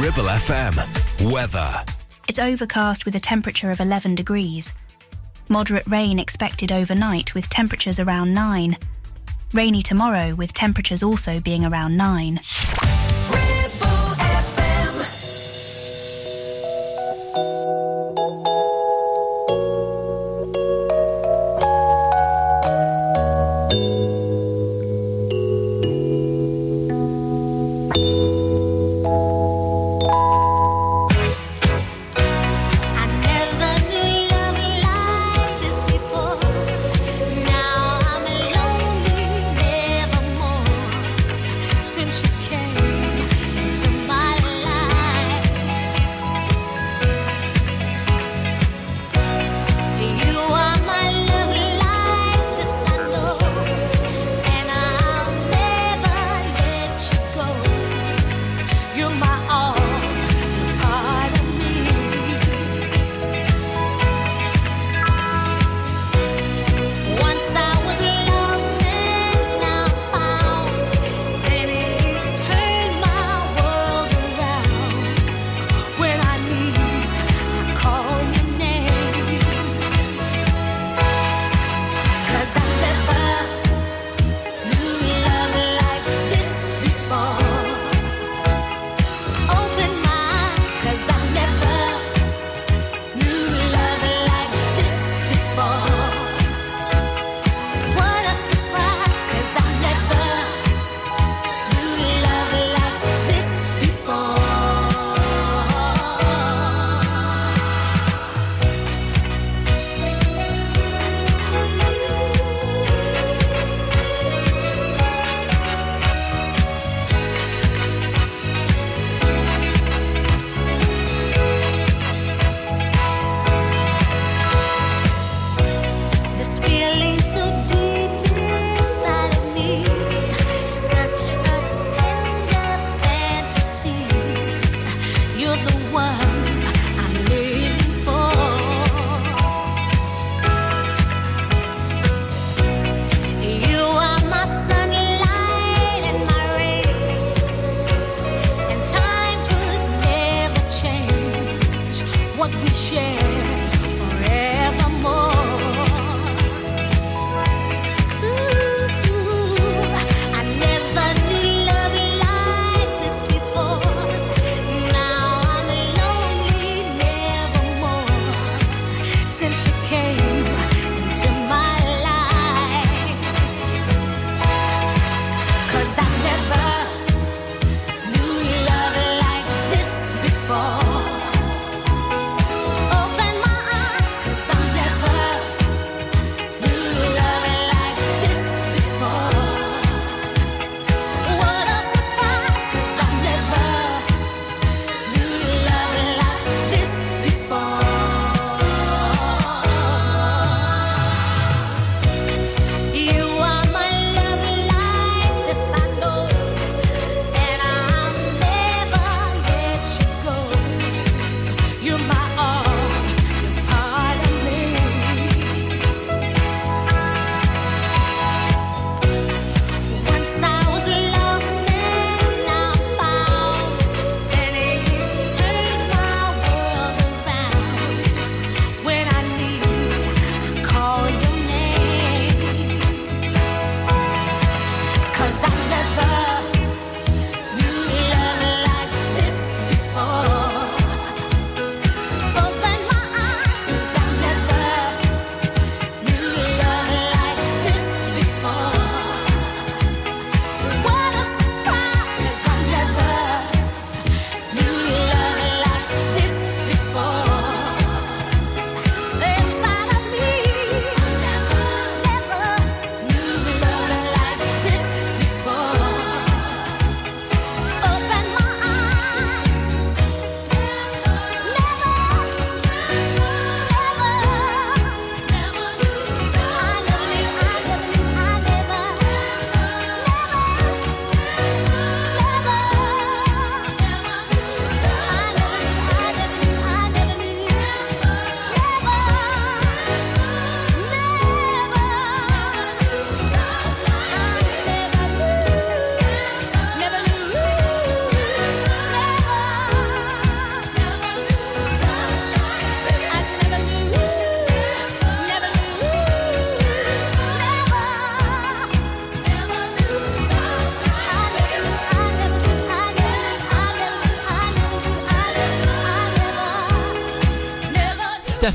Ribble FM. Weather. It's overcast with a temperature of 11 degrees. Moderate rain expected overnight with temperatures around 9. Rainy tomorrow with temperatures also being around 9.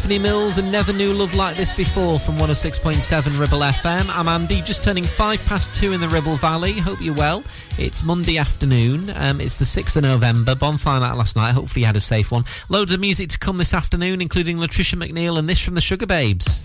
Stephanie Mills and Never Knew Love Like This Before from 106.7 Ribble FM. I'm Andy, just turning five past two in the Ribble Valley. Hope you're well. It's Monday afternoon. Um, it's the 6th of November. Bonfire night last night. Hopefully you had a safe one. Loads of music to come this afternoon, including Lutricia McNeal and this from the Sugababes.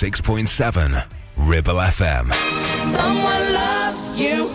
Six point seven, Ribble FM. Someone loves you.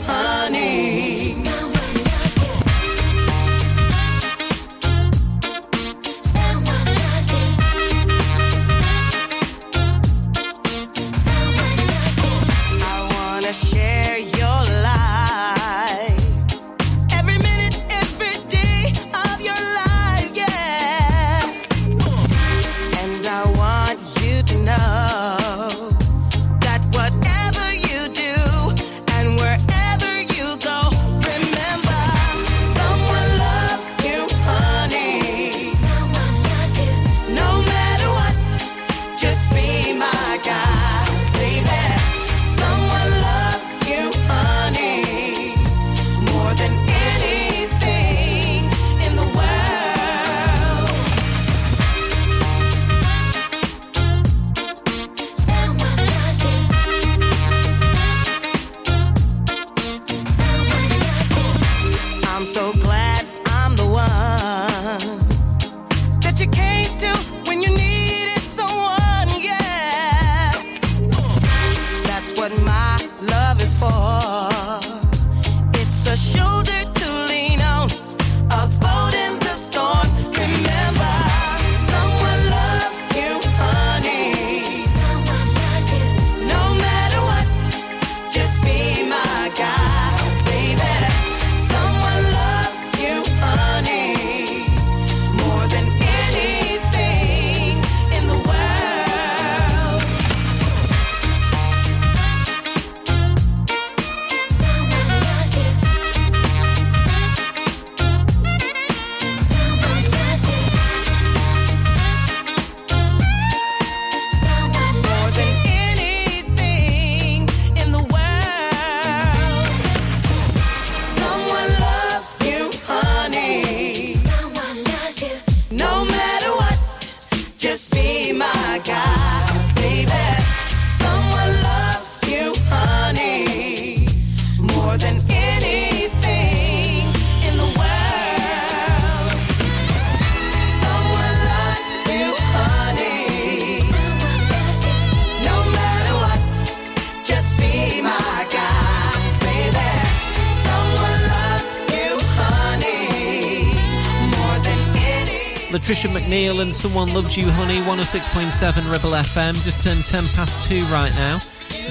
Lutricia McNeal and Someone Loves You Honey, 106.7 Ribble FM. Just turned 10 past 2 right now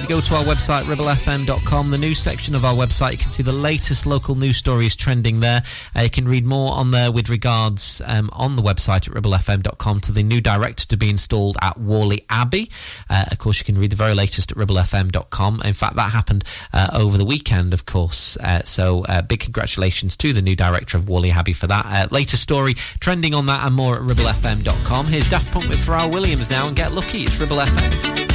you go to our website, ribblefm.com, the news section of our website, you can see the latest local news stories trending there. Uh, you can read more on there with regards um, on the website at ribblefm.com to the new director to be installed at Whalley Abbey. Uh, of course, you can read the very latest at ribblefm.com. In fact, that happened uh, over the weekend, of course. Uh, so, uh, big congratulations to the new director of Whalley Abbey for that. Uh, latest story trending on that and more at ribblefm.com. Here's Daft Punk with Pharrell Williams now and get lucky. It's Ribble FM.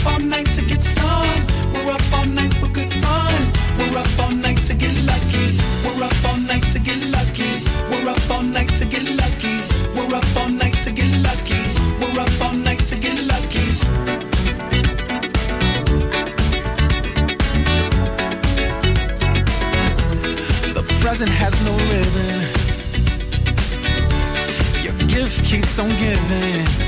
up all night to get some. We're up all night for good fun. We're up all night to get lucky. We're up all night to get lucky. We're up all night to get lucky. We're up all night to get lucky. We're up all night to get lucky. The present has no ribbon. Your gift keeps on giving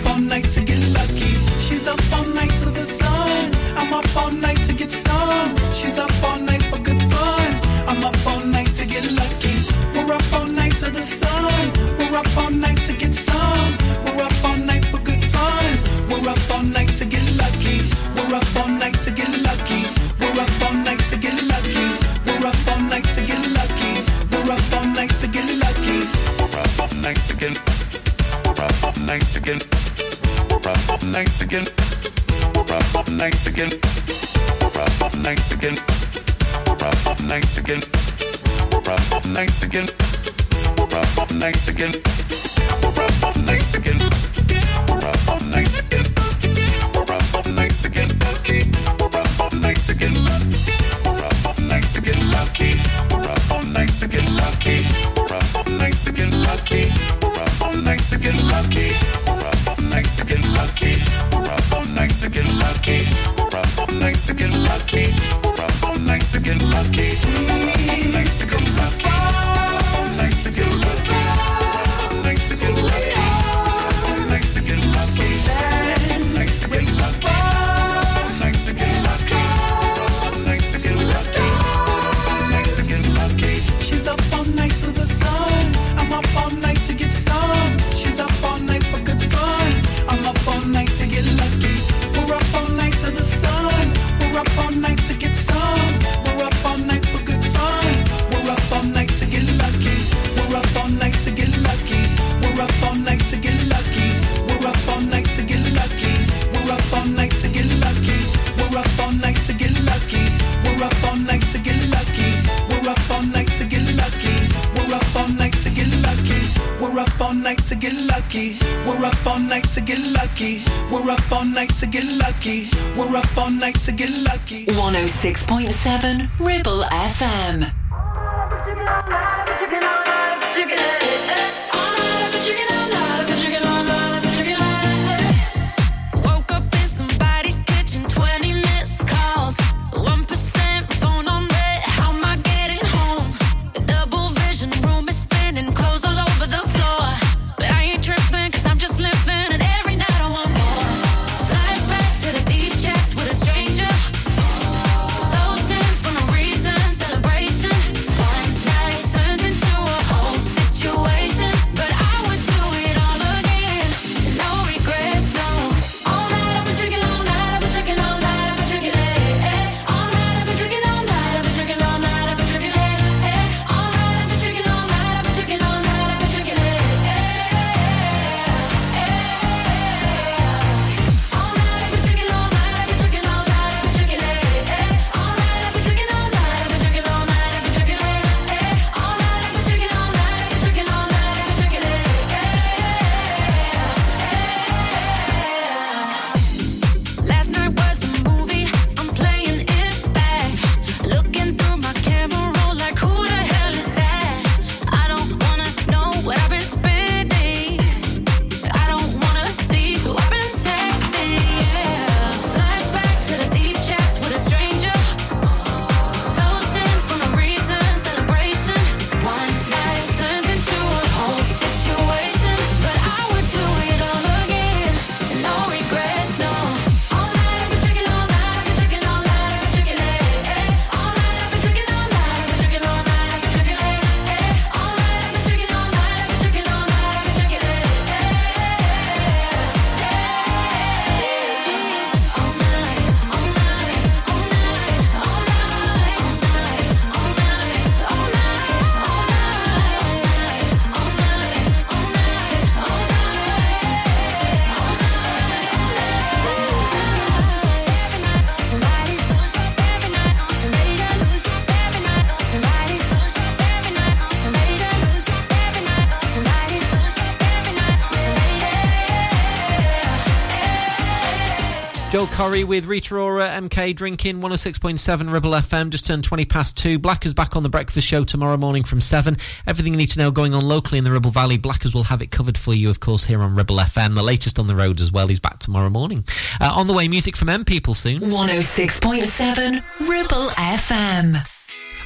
up all night to get lucky. She's up all night to the sun. I'm up all night to Joel with Rita Ora, MK drinking 106.7 Ribble FM. Just turned 20 past two. Blackers back on the breakfast show tomorrow morning from 7. Everything you need to know going on locally in the Ribble Valley. Blackers will have it covered for you, of course, here on Ribble FM. The latest on the roads as well. He's back tomorrow morning. Uh, on the way, music from M People soon. 106.7 Ribble FM.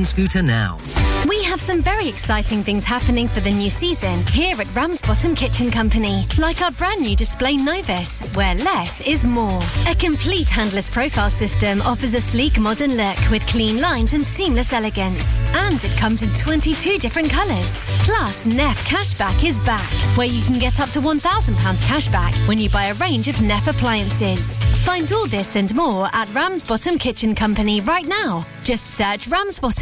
scooter now. We have some very exciting things happening for the new season here at Ramsbottom Kitchen Company, like our brand new display Novus, where less is more. A complete handless profile system offers a sleek modern look with clean lines and seamless elegance. And it comes in 22 different colours. Plus, Neff Cashback is back, where you can get up to £1,000 cashback when you buy a range of Neff appliances. Find all this and more at Ramsbottom Kitchen Company right now. Just search Ramsbottom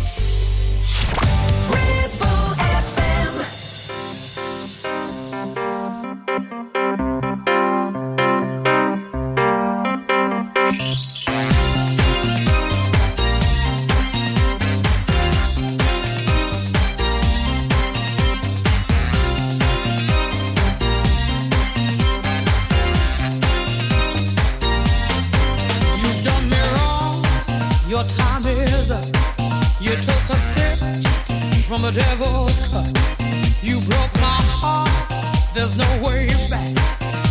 from the devil's cut. You broke my heart, there's no way back.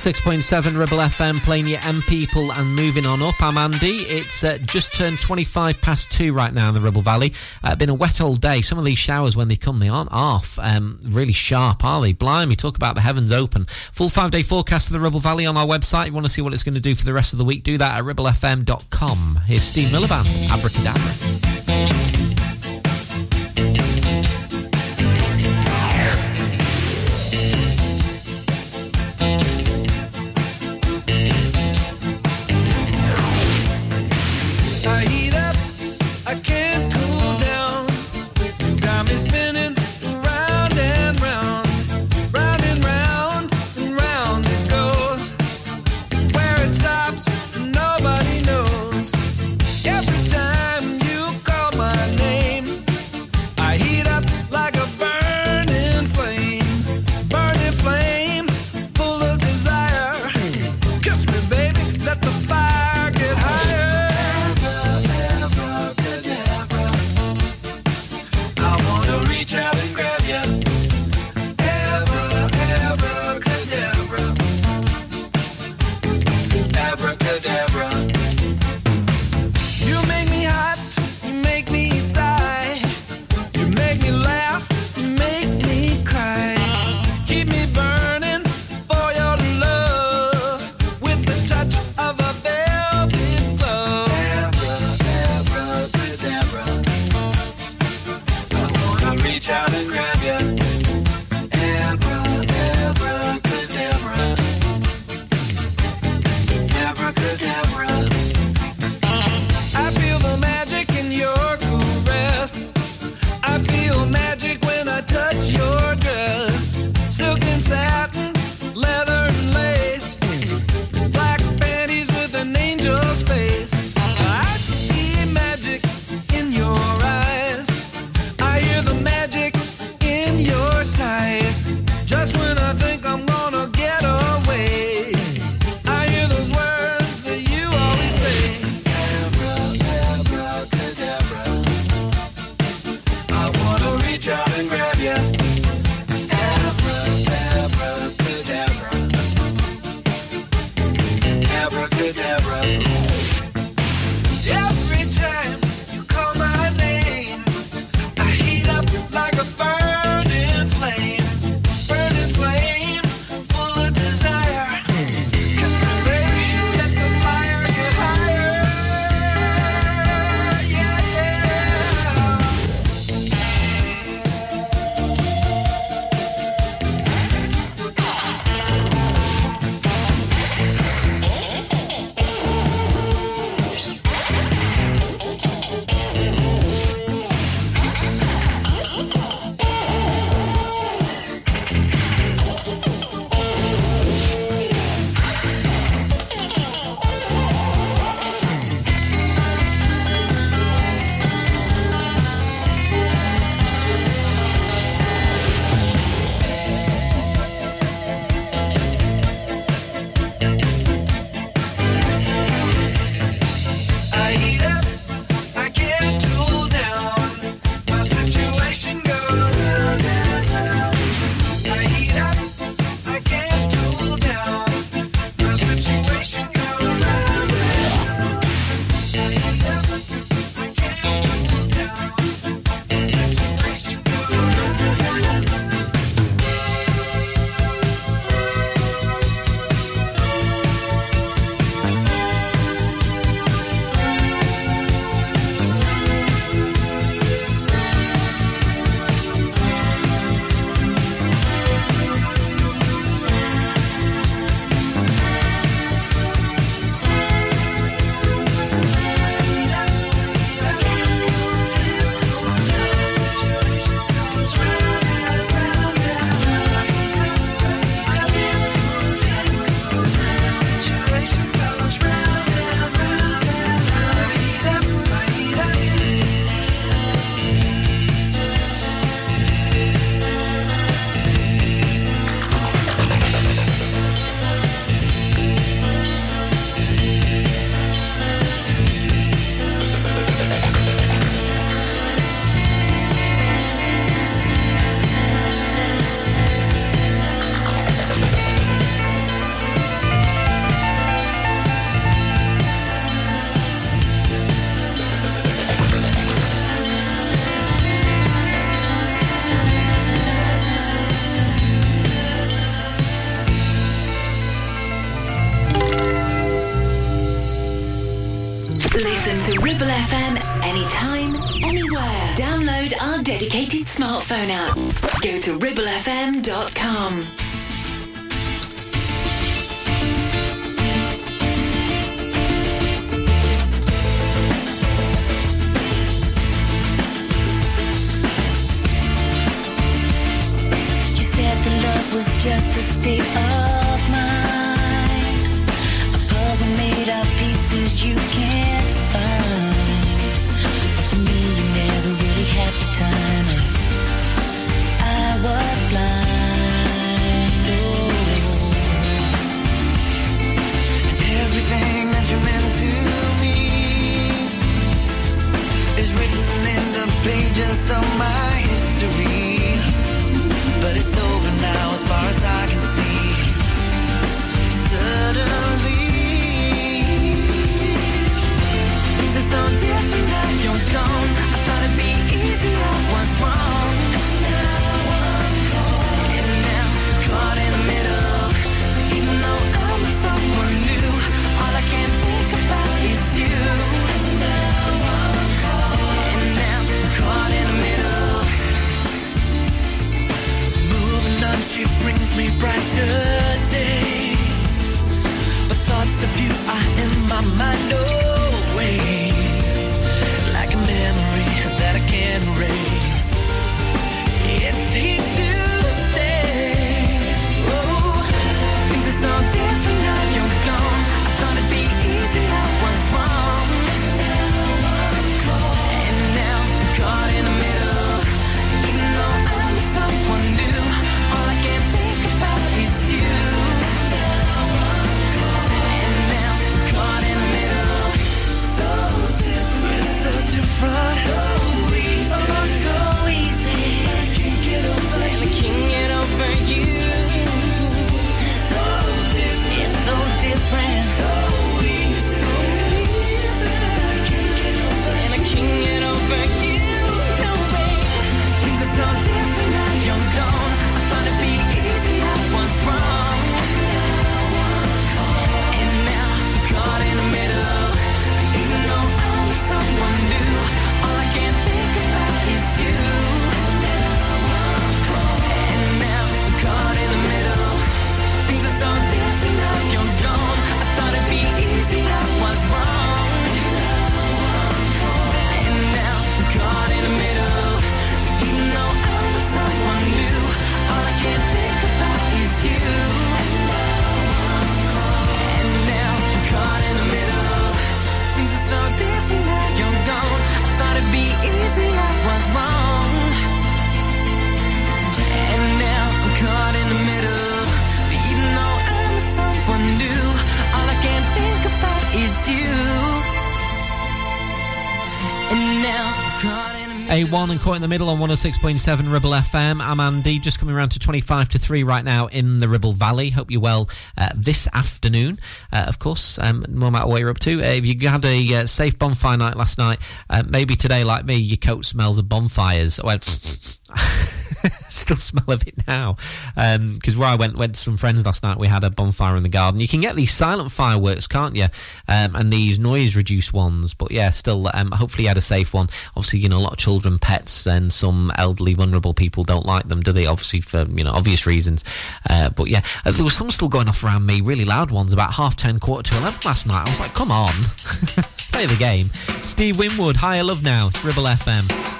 106.7 Ribble FM playing your M people and moving on up. I'm Andy. It's uh, just turned 25 past two right now in the Ribble Valley. Uh, been a wet old day. Some of these showers, when they come, they aren't off. Um, really sharp, are they? Blimey, talk about the heavens open. Full five day forecast of the Ribble Valley on our website. If you want to see what it's going to do for the rest of the week, do that at ribblefm.com. Here's Steve Miller Band, Abracadabra. Go to Ribble FM A1 and caught in the middle on 106.7 Ribble FM. I'm Andy, just coming around to 25 to 3 right now in the Ribble Valley. Hope you're well uh, this afternoon, uh, of course, um, no matter what you're up to. Uh, if you had a uh, safe bonfire night last night, uh, maybe today, like me, your coat smells of bonfires. I went. still smell of it now. Because um, where I went, went to some friends last night, we had a bonfire in the garden. You can get these silent fireworks, can't you? Um, and these noise reduced ones. But yeah, still, um, hopefully you had a safe one. Obviously, you know, a lot of children, pets, and some elderly, vulnerable people don't like them, do they? Obviously, for, you know, obvious reasons. Uh, but yeah, uh, there was some still going off around me, really loud ones, about half 10, quarter to 11 last night. I was like, come on, play the game. Steve Winwood, Higher Love Now, Ribble FM.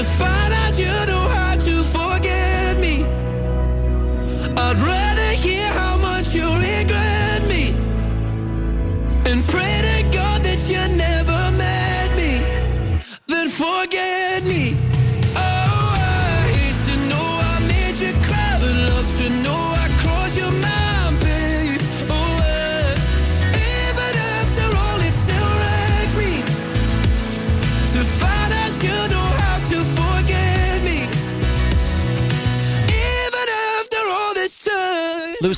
the fire.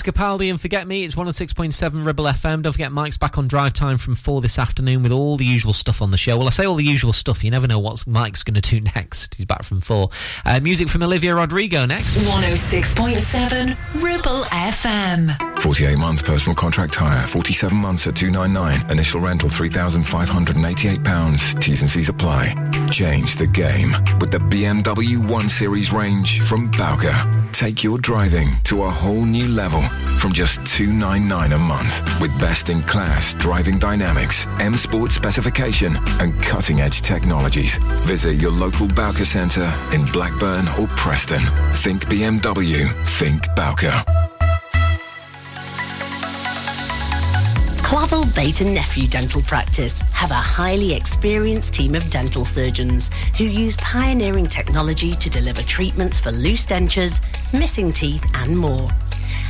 Capaldi and Forget Me. It's 106.7 Ribble FM. Don't forget, Mike's back on drive time from 4 this afternoon with all the usual stuff on the show. Well, I say all the usual stuff. You never know what Mike's going to do next. He's back from 4. Uh, music from Olivia Rodrigo next. 106.7 Ribble FM. 48 months personal contract hire, 47 months at 299. Initial rental £3,588. T's and C's apply. Change the game with the BMW 1 Series range from Bowker. Take your driving to a whole new level from just 299 a month with best-in-class driving dynamics, M Sport specification and cutting-edge technologies. Visit your local Bowker Centre in Blackburn or Preston. Think BMW, think Bowker. Clavel Bait and Nephew Dental Practice have a highly experienced team of dental surgeons who use pioneering technology to deliver treatments for loose dentures, missing teeth and more.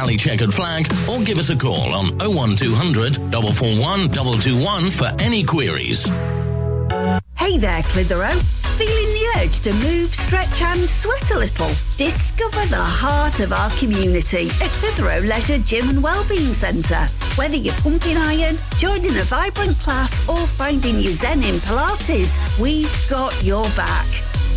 Valley Checkered Flag or give us a call on 01200 441 221 for any queries. Hey there, Clitheroe. Feeling the urge to move, stretch and sweat a little? Discover the heart of our community at Clitheroe Leisure Gym and Wellbeing Centre. Whether you're pumping iron, joining a vibrant class or finding your zen in Pilates, we've got your back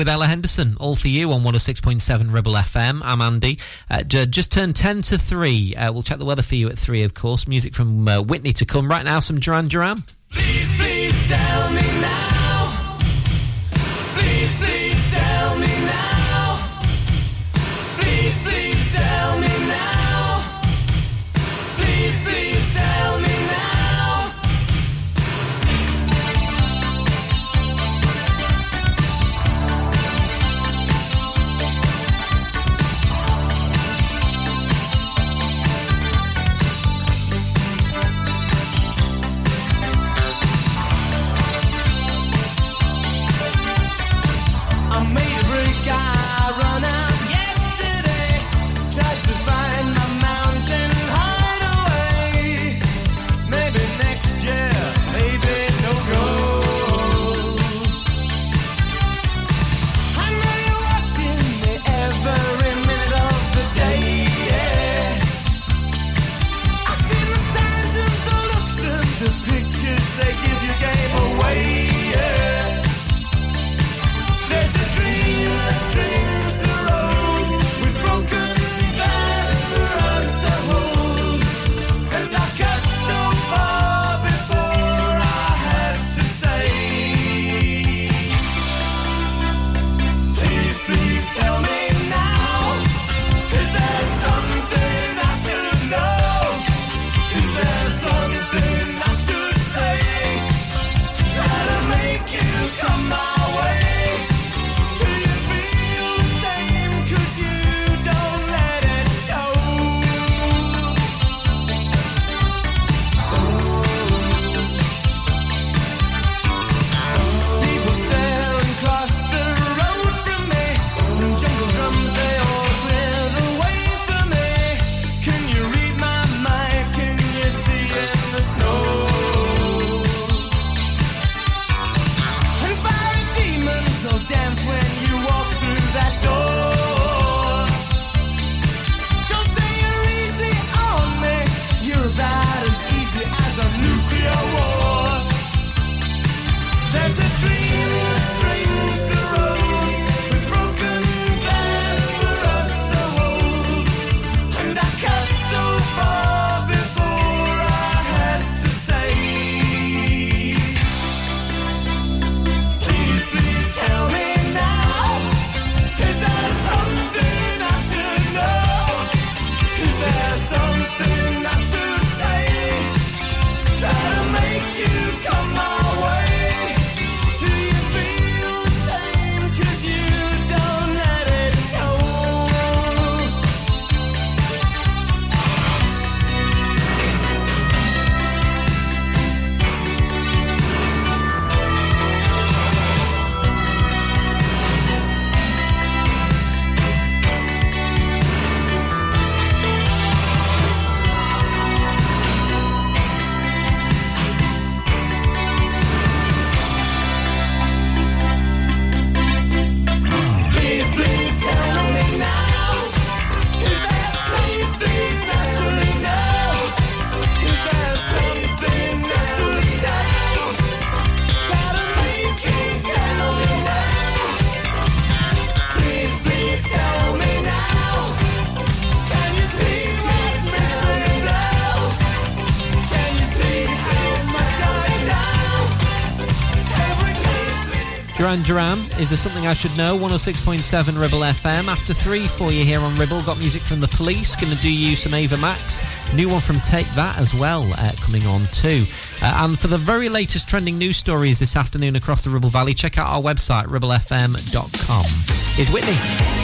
with Ella Henderson. All for you on 106.7 Ribble FM. I'm Andy. Uh, just turned 10 to 3. Uh, we'll check the weather for you at 3, of course. Music from uh, Whitney to come. Right now, some Duran Duran. Duran Duran. Is there something I should know? 106.7 Ribble FM. After three for you here on Ribble. Got music from the police. To do you some Ava Max. New one from Take That as well uh, coming on too. Uh, and for the very latest trending news stories this afternoon across the Ribble Valley, check out our website, ribblefm.com. Here's Whitney.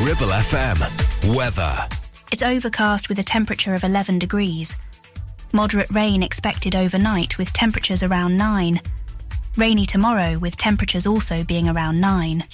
Ribble FM. Weather. It's overcast with a temperature of 11 degrees. Moderate rain expected overnight with temperatures around 9. Rainy tomorrow with temperatures also being around 9.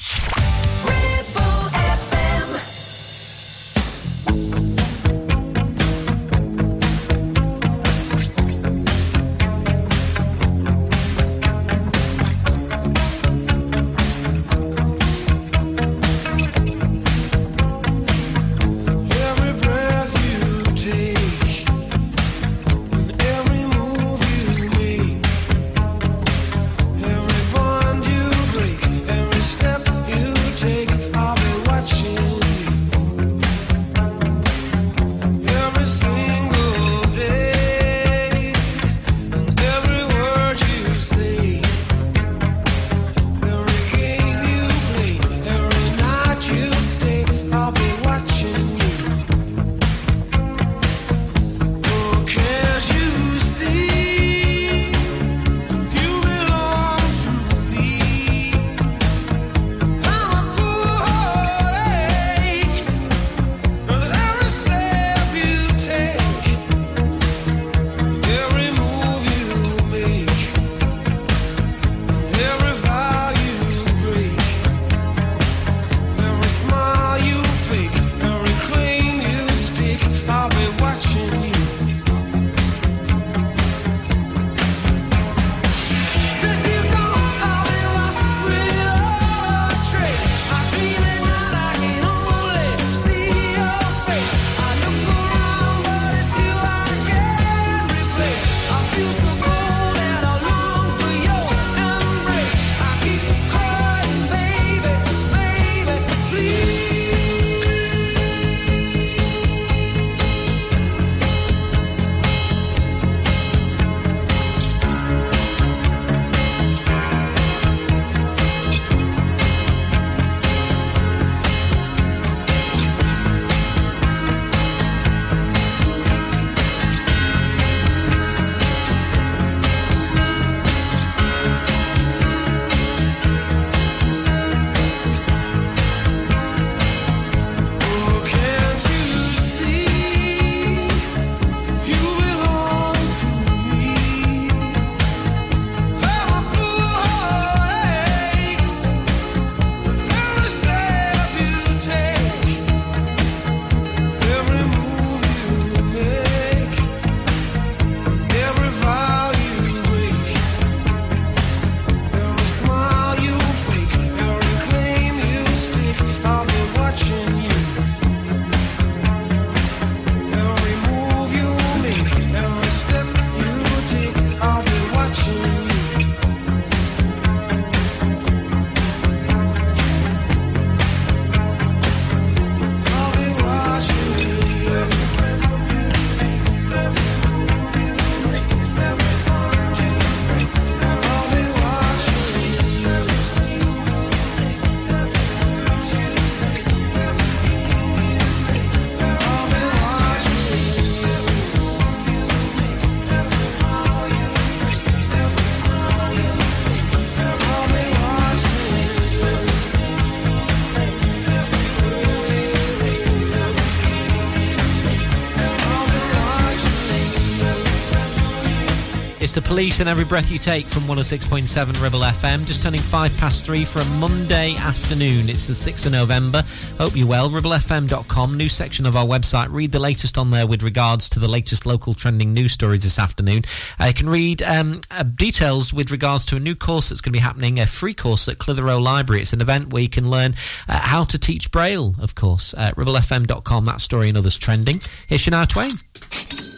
It's the police and every breath you take from 106.7 Ribble FM. Just turning five past three for a Monday afternoon. It's the 6th of November. Hope you're well. RibbleFM.com, new section of our website. Read the latest on there with regards to the latest local trending news stories this afternoon. Uh, you can read um, uh, details with regards to a new course that's going to be happening, a free course at Clitheroe Library. It's an event where you can learn uh, how to teach Braille, of course. Uh, RibbleFM.com, that story and others trending. Here's Shania Twain.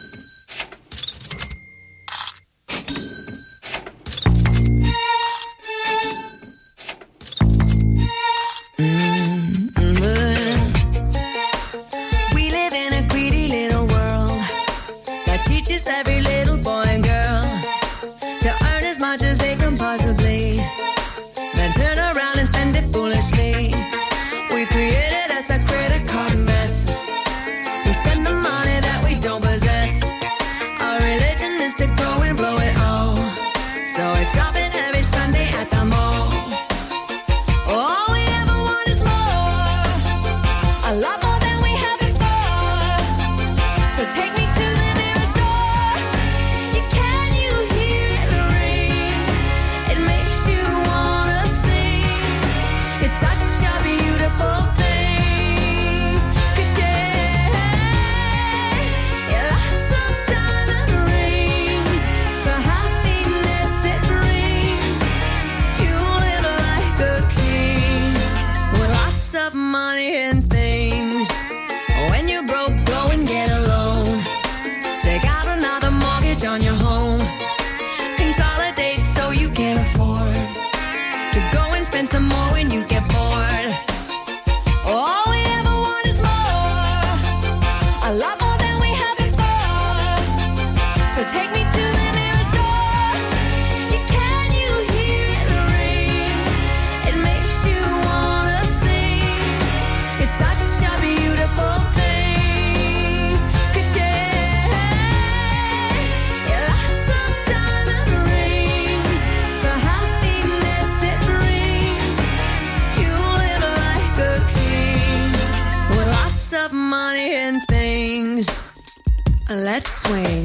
Let's swing.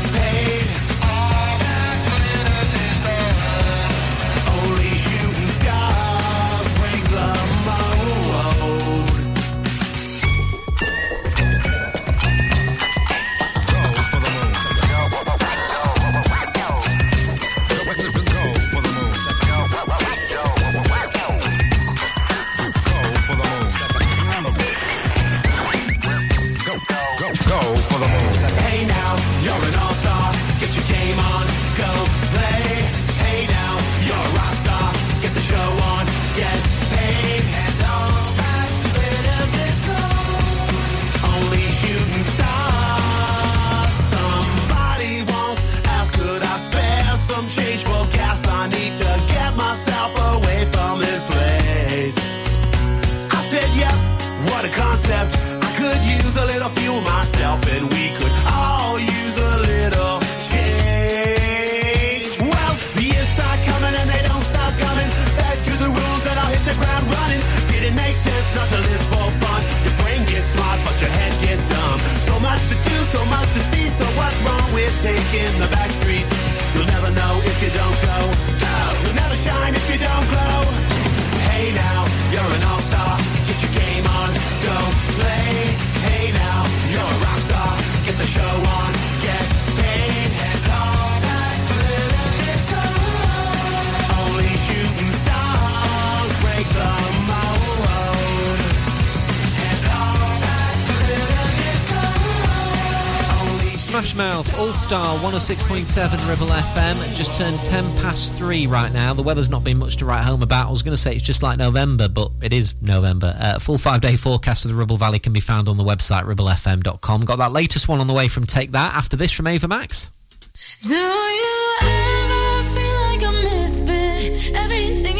in the backstreet. Smash Mouth, All Star 106.7 Ribble FM. Just turned 10 past 3 right now. The weather's not been much to write home about. I was going to say it's just like November, but it is November. Uh, full five day forecast of the Ribble Valley can be found on the website ribblefm.com. Got that latest one on the way from Take That after this from Ava Max. Do you ever feel like a misfit? Everything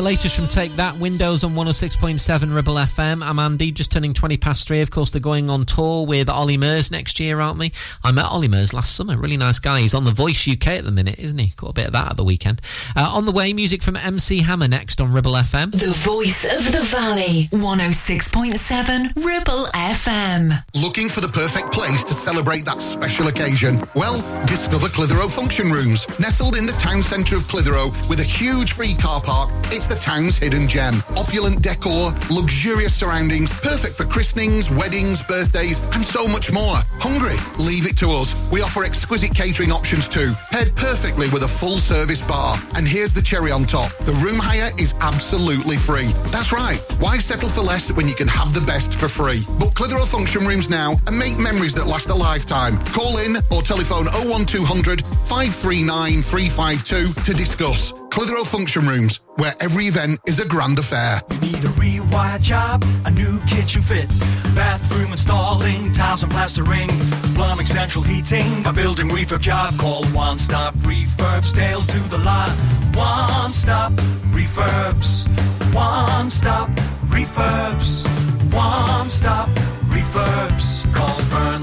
The latest from Take That. Windows on 106.7 Ribble FM. I'm Andy, just turning 20 past three. Of course, they're going on tour with Ollie Murs next year, aren't they? I met Ollie Murs last summer. Really nice guy. He's on The Voice UK at the minute, isn't he? Got a bit of that at the weekend. Uh, on the way, music from MC Hammer next on Ribble FM. The voice of the valley. 106.7 Ribble FM. Looking for the perfect place to celebrate that special occasion? Well, discover Clitheroe Function Rooms. Nestled in the town centre of Clitheroe with a huge free car park, it's the town's hidden gem. Opulent decor, luxurious surroundings, perfect for christenings, weddings, birthdays, and so much more. Hungry? Leave it to us. We offer exquisite catering options too, paired perfectly with a full service bar. And here's the cherry on top. The room hire is absolutely free. That's right. Why settle for less when you can have the best for free? Book Clitheroe Function Rooms now and make memories that last a lifetime. Call in or telephone 01200 539 352 to discuss. Clitheroe Function Rooms, where every event is a grand affair. Need a rewire job, a new kitchen fit, bathroom installing, tiles and plastering, plumbing, central heating, a building refurb job. Call One Stop Refurbs, Dale to the lot. One Stop Refurbs, One Stop Refurbs, One Stop Refurbs. Call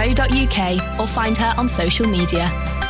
Clinical or find her on social media.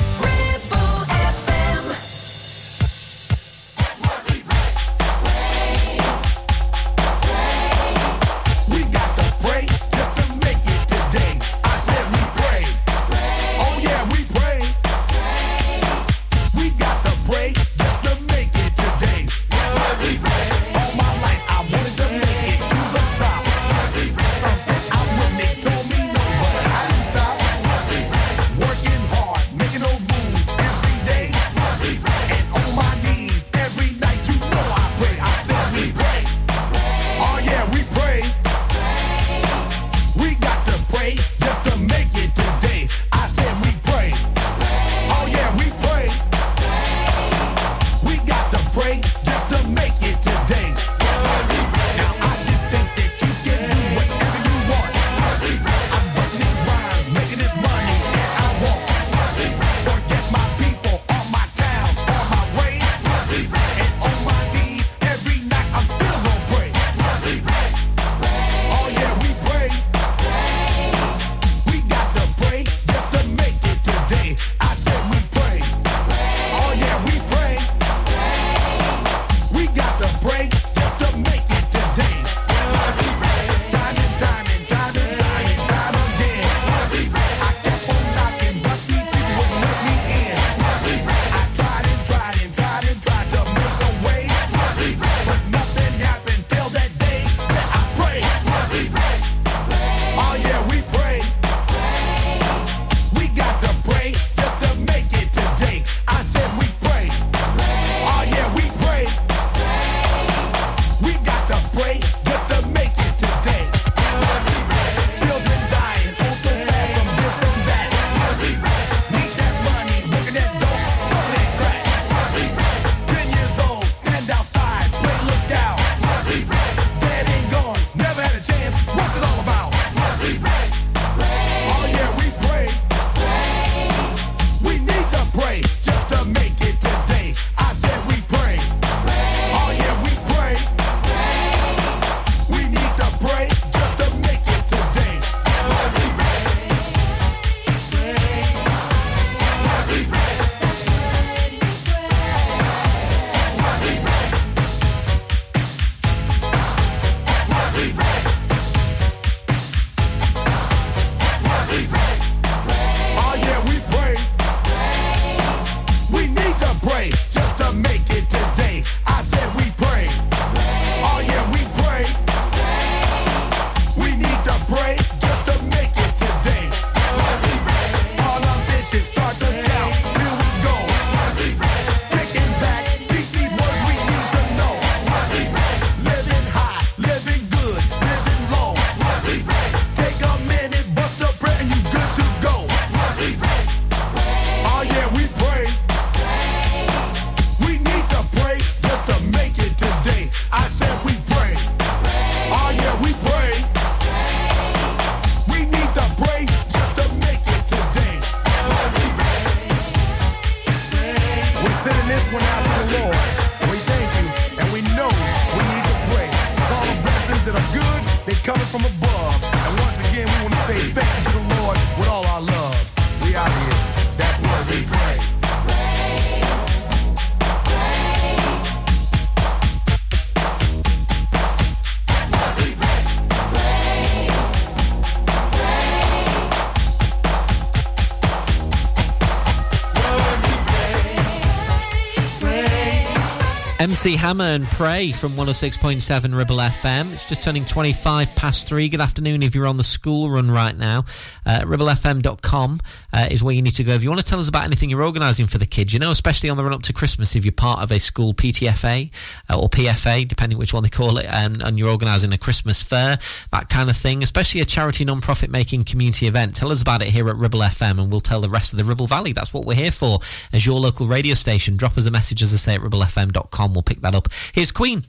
MC Hammer and Pray from 106.7 Ribble FM. It's just turning 25 past three. Good afternoon if you're on the school run right now. Uh, ribblefm.com uh, is where you need to go. If you want to tell us about anything you're organising for the kids, you know, especially on the run up to Christmas, if you're part of a school PTFA uh, or PFA, depending which one they call it, and, and you're organising a Christmas fair, that kind of thing, especially a charity non-profit making community event, tell us about it here at Ribble FM and we'll tell the rest of the Ribble Valley. That's what we're here for as your local radio station. Drop us a message, as I say, at ribblefm.com. We'll pick that up. Here's Queen.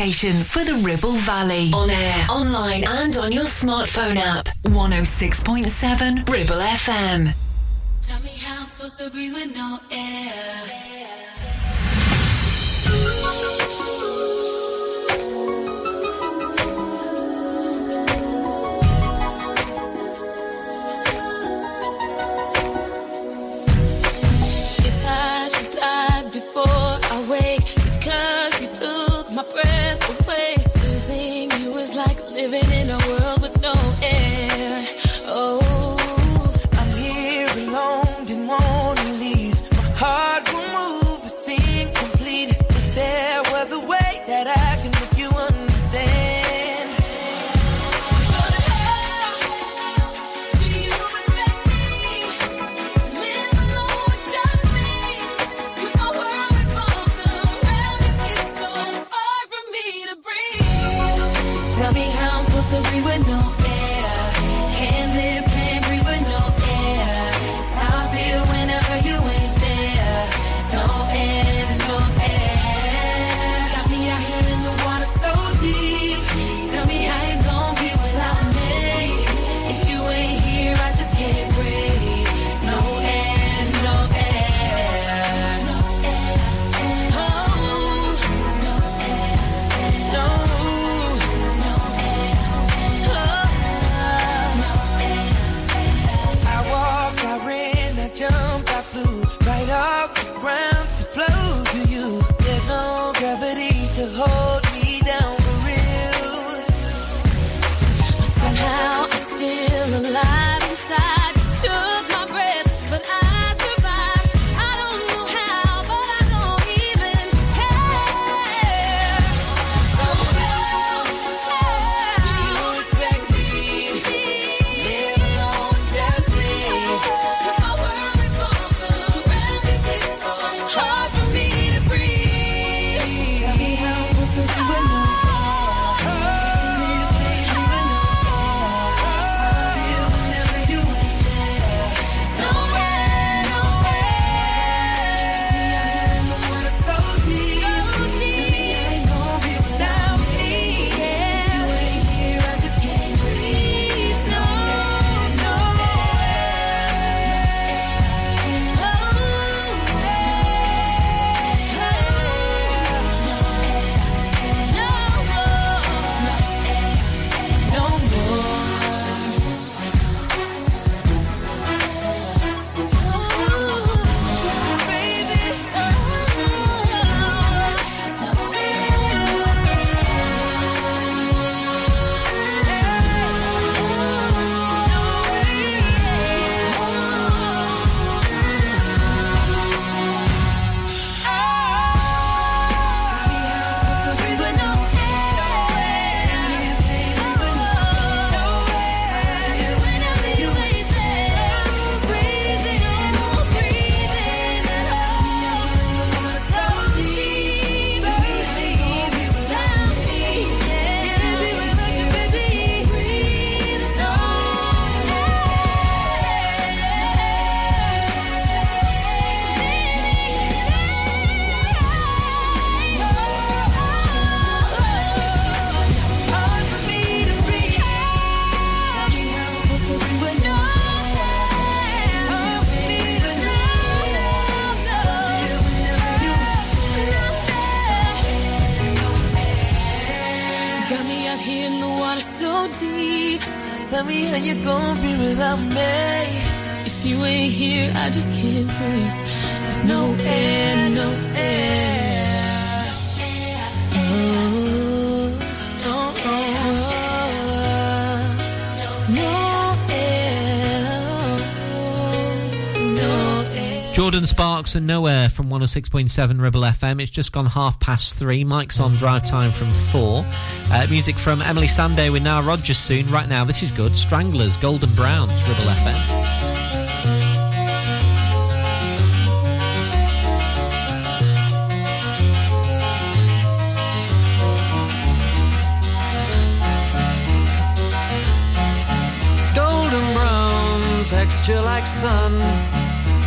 Station for the Ribble Valley. On air, online, and on your smartphone app. 106.7 Ribble FM. Tell me how I'm supposed to Sparks and Nowhere from 106.7 Ribble FM. It's just gone half past three. Mike's on drive time from four. Uh, music from Emeli Sandé with Nile Rodgers soon. Right now, this is good. Stranglers, Golden Browns, Ribble FM. texture like sun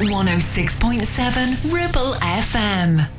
106.7 Ribble FM.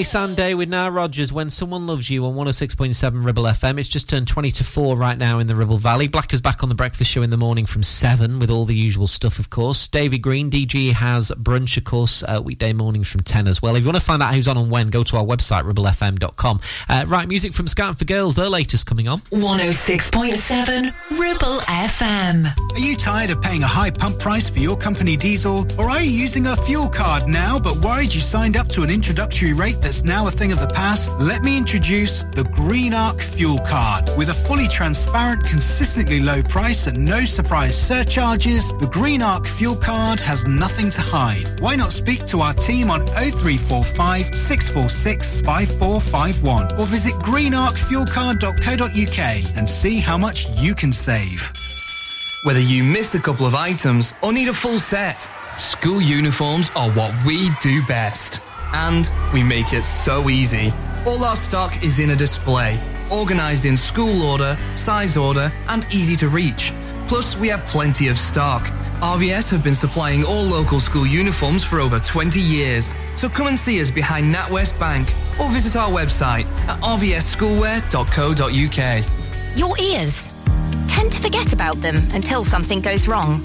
Emeli Sandé with Nile Rodgers. When someone loves you on 106.7 Ribble FM. It's just turned 20 to 4 right now in the Ribble Valley. Blacker's back on the breakfast show in the morning from 7 with all the usual stuff, of course. Davy Green, DG has brunch, of course, uh, weekday mornings from 10 as well. If you want to find out who's on and when, go to our website, ribblefm.com. Uh, right, music from Scouting for Girls, their latest coming on. 106.7 Ribble FM. Are you tired of paying a high pump price for your company diesel? Or are you using a fuel card now but worried you signed up to an introductory rate that's now a thing of the past? Let me introduce the Green Arc Fuel Card. With a fully transparent, consistently low price and no surprise surcharges, the Green Arc Fuel Card has nothing to hide. Why not speak to our team on 0345 646 5451 or visit greenarcfuelcard.co.uk and see how much you can save. Whether you missed a couple of items or need a full set, school uniforms are what we do best. And we make it so easy. All our stock is in a display, organized in school order, size order, and easy to reach. Plus, we have plenty of stock. RVS have been supplying all local school uniforms for over 20 years. So come and see us behind NatWest Bank or visit our website at rvsschoolwear.co.uk. Your ears. Tend to forget about them until something goes wrong.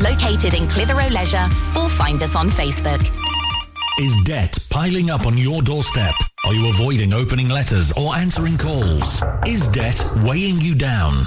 Located in Clitheroe Leisure or find us on Facebook. Is debt piling up on your doorstep? Are you avoiding opening letters or answering calls? Is debt weighing you down?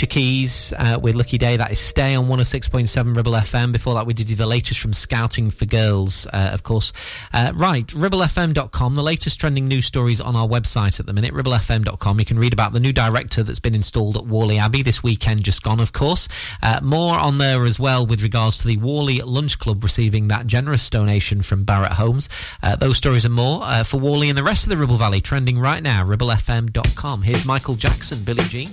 Alicia Keys uh, with Lucky Daye. That is Stay on 106.7 Ribble FM. Before that, we did you the latest from Scouting for Girls, uh, of course. Uh, right, ribblefm.com, the latest trending news stories on our website at the minute, ribblefm.com. You can read about the new director that's been installed at Whalley Abbey this weekend, just gone, of course. Uh, more on there as well with regards to the Whalley Lunch Club receiving that generous donation from Barratt Homes. Uh, those stories and more uh, for Whalley and the rest of the Ribble Valley, trending right now, ribblefm.com. Here's Michael Jackson, Billie Jean.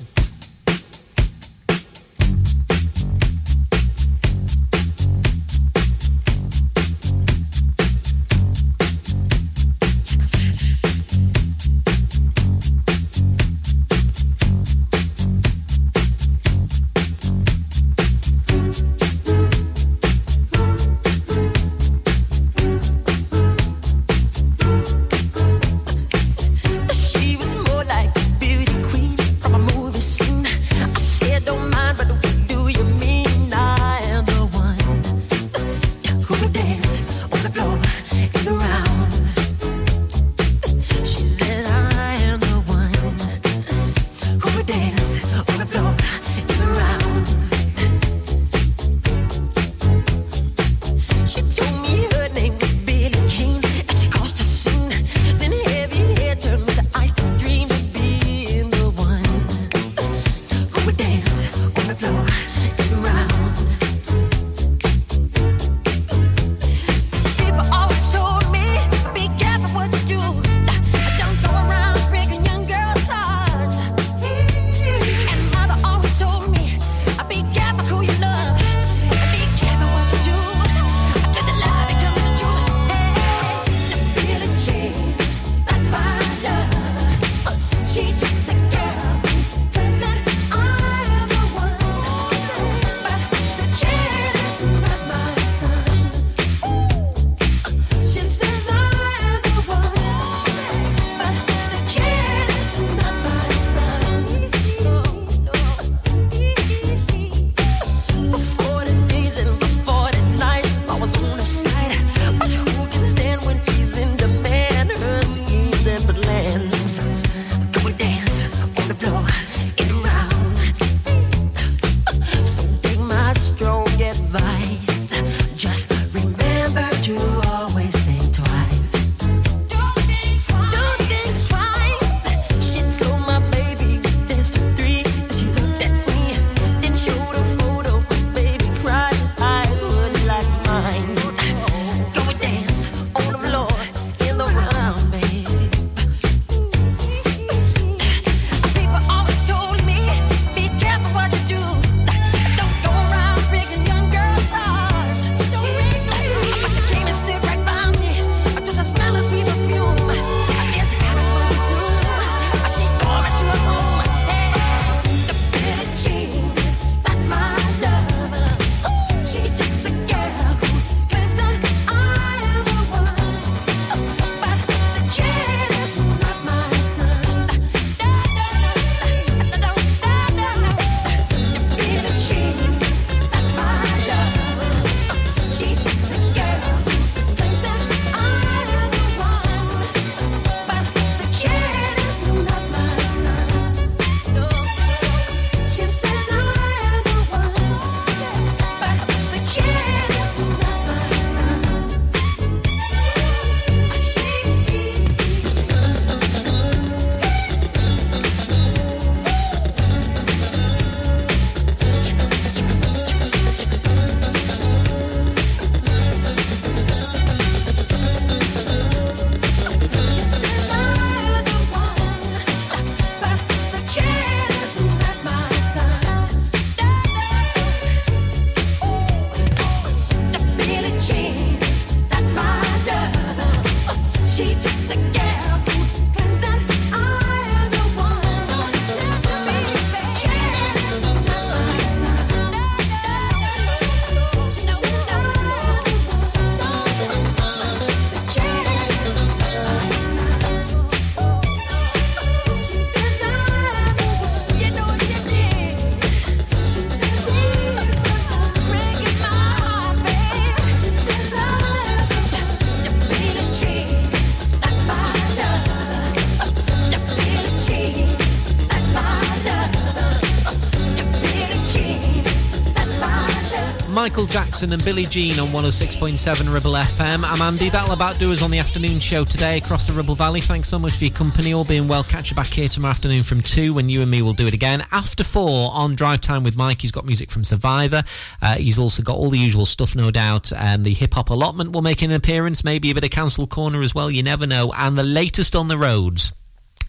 Michael Jackson and Billie Jean on 106.7 Ribble FM. I'm Andy. That'll about do us on the afternoon show today across the Ribble Valley. Thanks so much for your company. All being well, catch you back here tomorrow afternoon from 2 when you and me will do it again. After 4 on Drive Time with Mike, he's got music from Survivor. Uh, he's also got all the usual stuff, no doubt. And the hip hop allotment will make an appearance, maybe a bit of Cancel Corner as well. You never know. And the latest on the roads.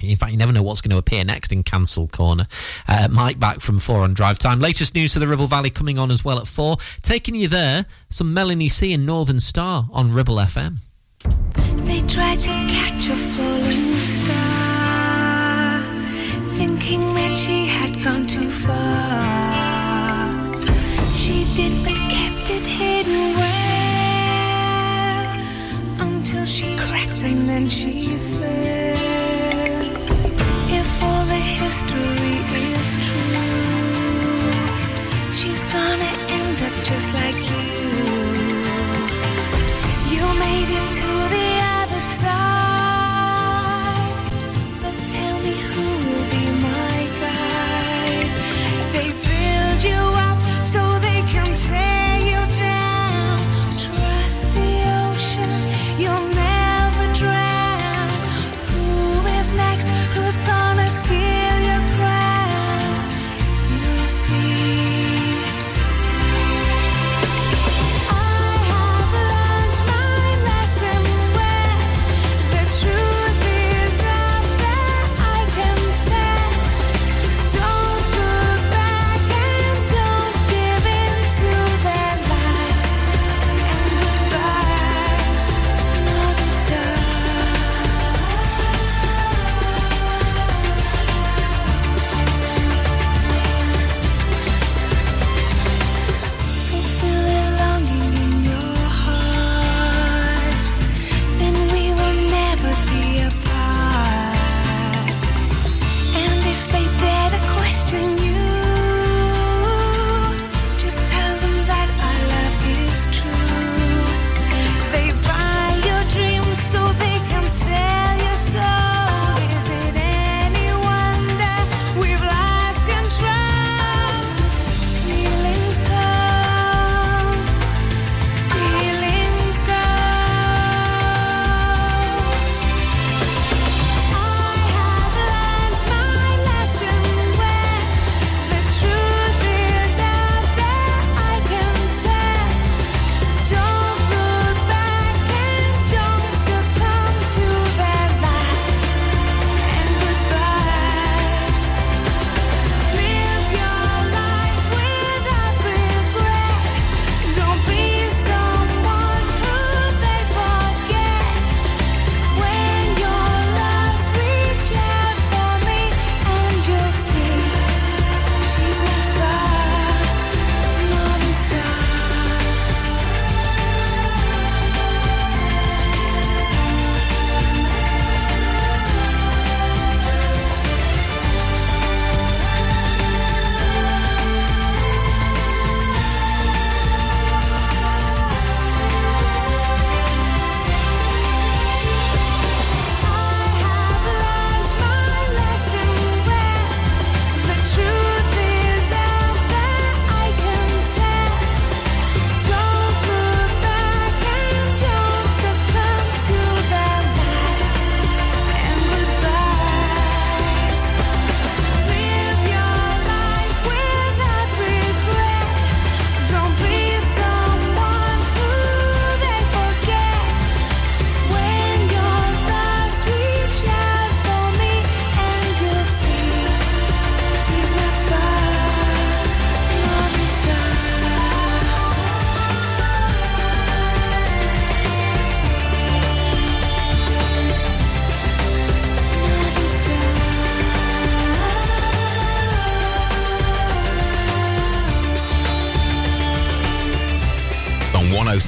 In fact, you never know what's going to appear next in Cancel Corner. Uh, Mike back from 4 on Drive Time. Latest news to the Ribble Valley coming on as well at 4. Taking you there, some Melanie C and Northern Star on Ribble FM. They tried to catch a falling star, thinking that she had gone too far. She did, but kept it hidden well until she cracked and then she fell.